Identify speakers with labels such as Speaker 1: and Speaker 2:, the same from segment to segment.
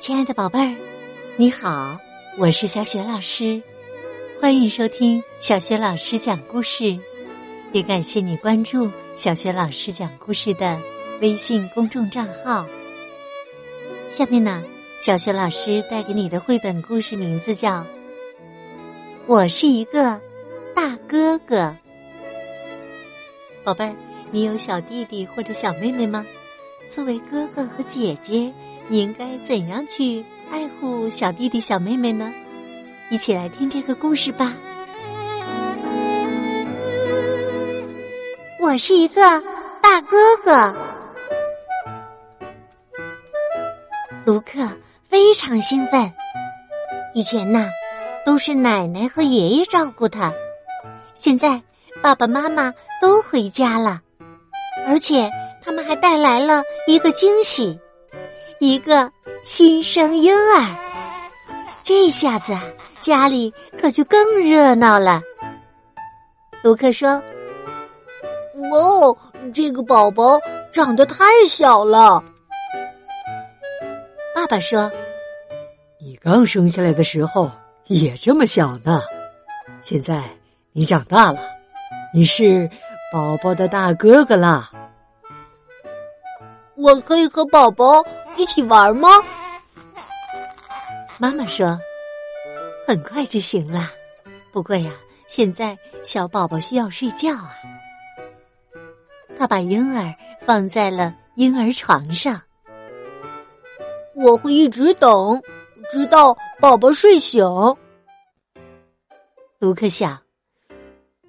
Speaker 1: 亲爱的宝贝儿，你好，我是小雪老师，欢迎收听小雪老师讲故事，也感谢你关注小雪老师讲故事的微信公众账号。下面呢，小雪老师带给你的绘本故事名字叫《我是一个大哥哥》。宝贝儿，你有小弟弟或者小妹妹吗？作为哥哥和姐姐。你应该怎样去爱护小弟弟小妹妹呢？一起来听这个故事吧。我是一个大哥哥，卢克非常兴奋。以前呢，都是奶奶和爷爷照顾他，现在爸爸妈妈都回家了，而且他们还带来了一个惊喜。一个新生婴儿，这下子家里可就更热闹了。卢克说：“
Speaker 2: 哦，这个宝宝长得太小了。”
Speaker 1: 爸爸说：“
Speaker 3: 你刚生下来的时候也这么小呢，现在你长大了，你是宝宝的大哥哥啦。
Speaker 2: 我可以和宝宝。”一起玩吗？
Speaker 1: 妈妈说：“很快就行了。不过呀，现在小宝宝需要睡觉啊。”他把婴儿放在了婴儿床上。
Speaker 2: 我会一直等，直到宝宝睡醒。
Speaker 1: 卢克想，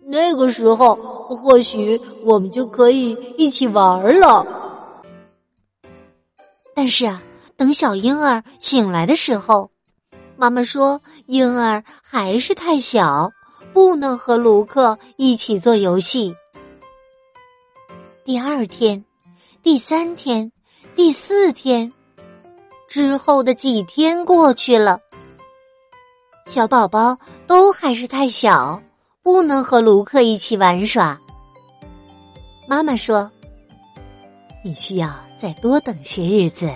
Speaker 2: 那个时候或许我们就可以一起玩了。
Speaker 1: 但是啊，等小婴儿醒来的时候，妈妈说婴儿还是太小，不能和卢克一起做游戏。第二天、第三天、第四天之后的几天过去了，小宝宝都还是太小，不能和卢克一起玩耍。妈妈说。你需要再多等些日子。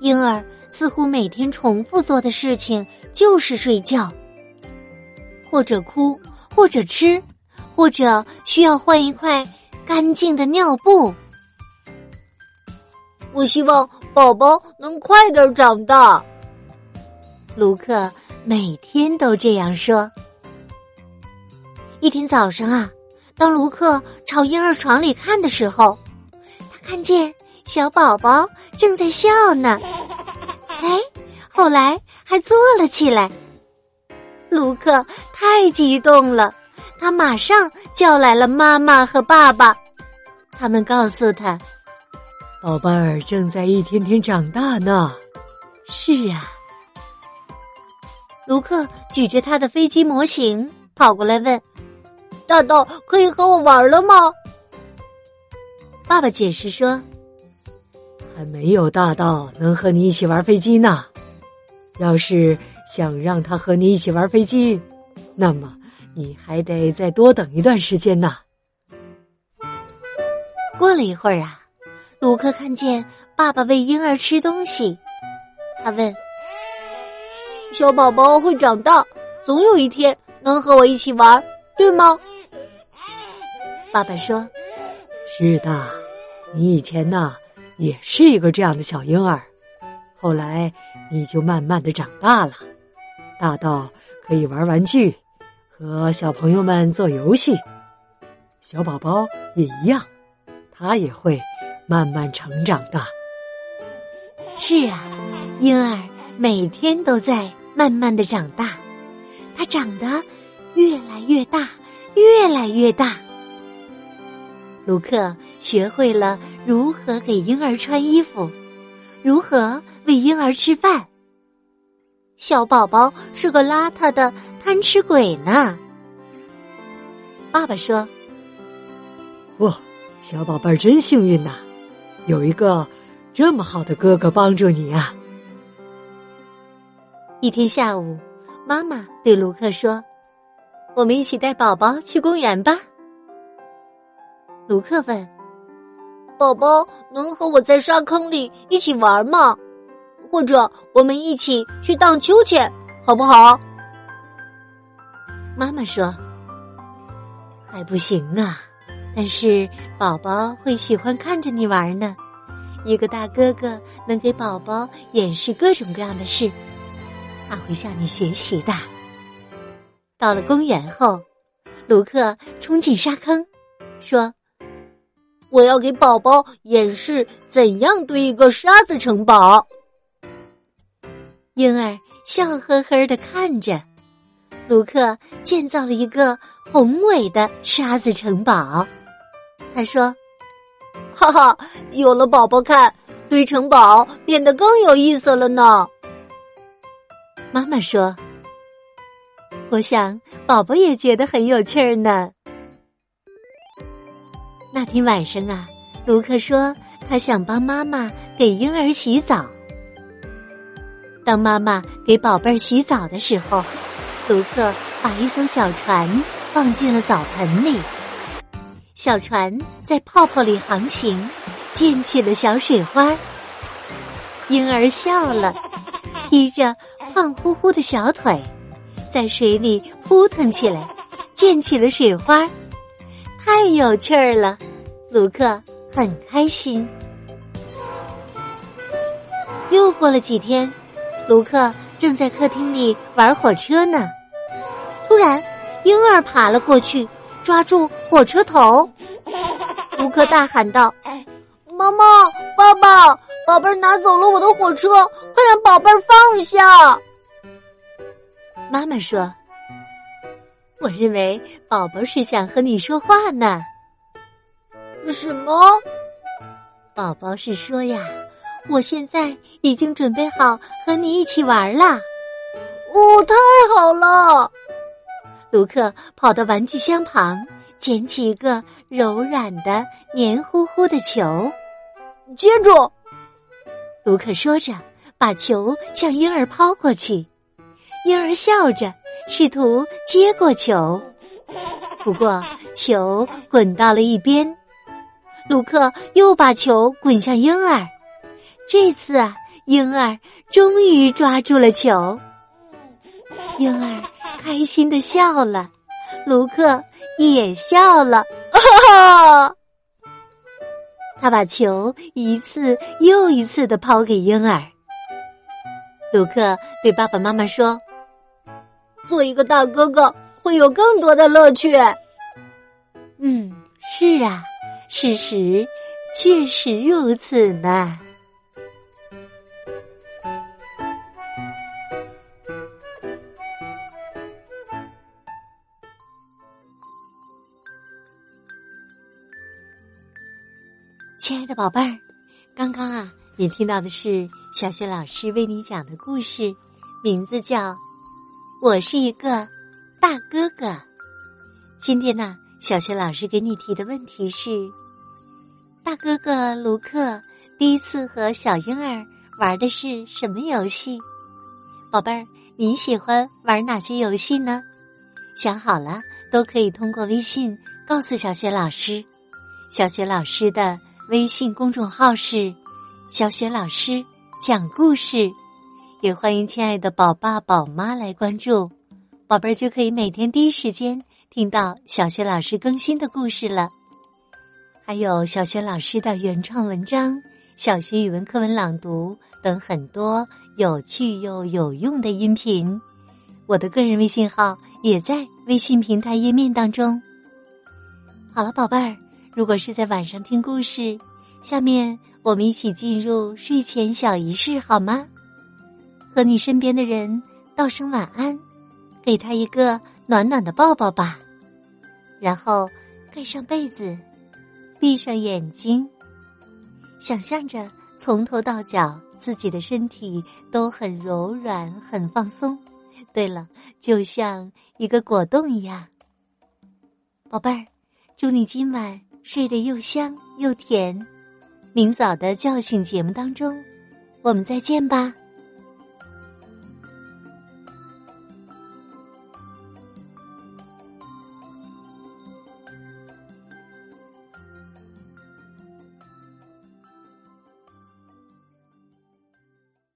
Speaker 1: 婴儿似乎每天重复做的事情就是睡觉，或者哭，或者吃，或者需要换一块干净的尿布。
Speaker 2: 我希望宝宝能快点长大。
Speaker 1: 卢克每天都这样说。一天早上啊。当卢克朝婴儿床里看的时候，他看见小宝宝正在笑呢。哎，后来还坐了起来。卢克太激动了，他马上叫来了妈妈和爸爸。他们告诉他：“
Speaker 3: 宝贝儿正在一天天长大呢。”
Speaker 1: 是啊，卢克举着他的飞机模型跑过来问。
Speaker 2: 大盗可以和我玩了吗？
Speaker 1: 爸爸解释说：“
Speaker 3: 还没有大盗能和你一起玩飞机呢。要是想让他和你一起玩飞机，那么你还得再多等一段时间呢。”
Speaker 1: 过了一会儿啊，鲁克看见爸爸喂婴儿吃东西，他问：“
Speaker 2: 小宝宝会长大，总有一天能和我一起玩，对吗？”
Speaker 1: 爸爸说：“
Speaker 3: 是的，你以前呢也是一个这样的小婴儿，后来你就慢慢的长大了，大到可以玩玩具，和小朋友们做游戏。小宝宝也一样，他也会慢慢成长的。
Speaker 1: 是啊，婴儿每天都在慢慢的长大，他长得越来越大，越来越大。”卢克学会了如何给婴儿穿衣服，如何喂婴儿吃饭。小宝宝是个邋遢的贪吃鬼呢。爸爸说：“
Speaker 3: 哇，小宝贝儿真幸运呐，有一个这么好的哥哥帮助你啊。”
Speaker 1: 一天下午，妈妈对卢克说：“我们一起带宝宝去公园吧。”卢克问：“
Speaker 2: 宝宝能和我在沙坑里一起玩吗？”或者我们一起去荡秋千，好不好？
Speaker 1: 妈妈说：“还不行啊，但是宝宝会喜欢看着你玩呢。一个大哥哥能给宝宝演示各种各样的事，他会向你学习的。”到了公园后，卢克冲进沙坑，说：“
Speaker 2: 我要给宝宝演示怎样堆一个沙子城堡。”
Speaker 1: 婴儿笑呵呵的看着。卢克建造了一个宏伟的沙子城堡。他说：“
Speaker 2: 哈哈，有了宝宝看，堆城堡变得更有意思了呢。”
Speaker 1: 妈妈说：“我想宝宝也觉得很有趣儿呢。”那天晚上啊，卢克说他想帮妈妈给婴儿洗澡。当妈妈给宝贝儿洗澡的时候。卢克把一艘小船放进了澡盆里，小船在泡泡里航行，溅起了小水花。婴儿笑了，踢着胖乎乎的小腿，在水里扑腾起来，溅起了水花，太有趣儿了。卢克很开心。又过了几天，卢克。正在客厅里玩火车呢，突然，婴儿爬了过去，抓住火车头。
Speaker 2: 卢克大喊道：“妈妈，爸爸，宝贝儿拿走了我的火车，快让宝贝儿放下！”
Speaker 1: 妈妈说：“我认为宝宝是想和你说话呢。”
Speaker 2: 什么？
Speaker 1: 宝宝是说呀。我现在已经准备好和你一起玩了，
Speaker 2: 哦，太好了！
Speaker 1: 卢克跑到玩具箱旁，捡起一个柔软的、黏糊糊的球，
Speaker 2: 接住！
Speaker 1: 卢克说着，把球向婴儿抛过去。婴儿笑着，试图接过球，不过球滚到了一边。卢克又把球滚向婴儿。这次啊，婴儿终于抓住了球。婴儿开心的笑了，卢克也笑了，哈哈！他把球一次又一次的抛给婴儿。卢克对爸爸妈妈说：“
Speaker 2: 做一个大哥哥会有更多的乐趣。”
Speaker 1: 嗯，是啊，事实确实如此呢。亲爱的宝贝儿，刚刚啊，你听到的是小雪老师为你讲的故事，名字叫《我是一个大哥哥》。今天呢，小雪老师给你提的问题是：大哥哥卢克第一次和小婴儿玩的是什么游戏？宝贝儿，你喜欢玩哪些游戏呢？想好了，都可以通过微信告诉小雪老师。小雪老师的。微信公众号是“小雪老师讲故事”，也欢迎亲爱的宝爸宝妈来关注，宝贝儿就可以每天第一时间听到小雪老师更新的故事了。还有小学老师的原创文章、小学语文课文朗读等很多有趣又有用的音频。我的个人微信号也在微信平台页面当中。好了，宝贝儿。如果是在晚上听故事，下面我们一起进入睡前小仪式好吗？和你身边的人道声晚安，给他一个暖暖的抱抱吧。然后盖上被子，闭上眼睛，想象着从头到脚自己的身体都很柔软、很放松。对了，就像一个果冻一样。宝贝儿，祝你今晚。睡得又香又甜，明早的叫醒节目当中，我们再见吧。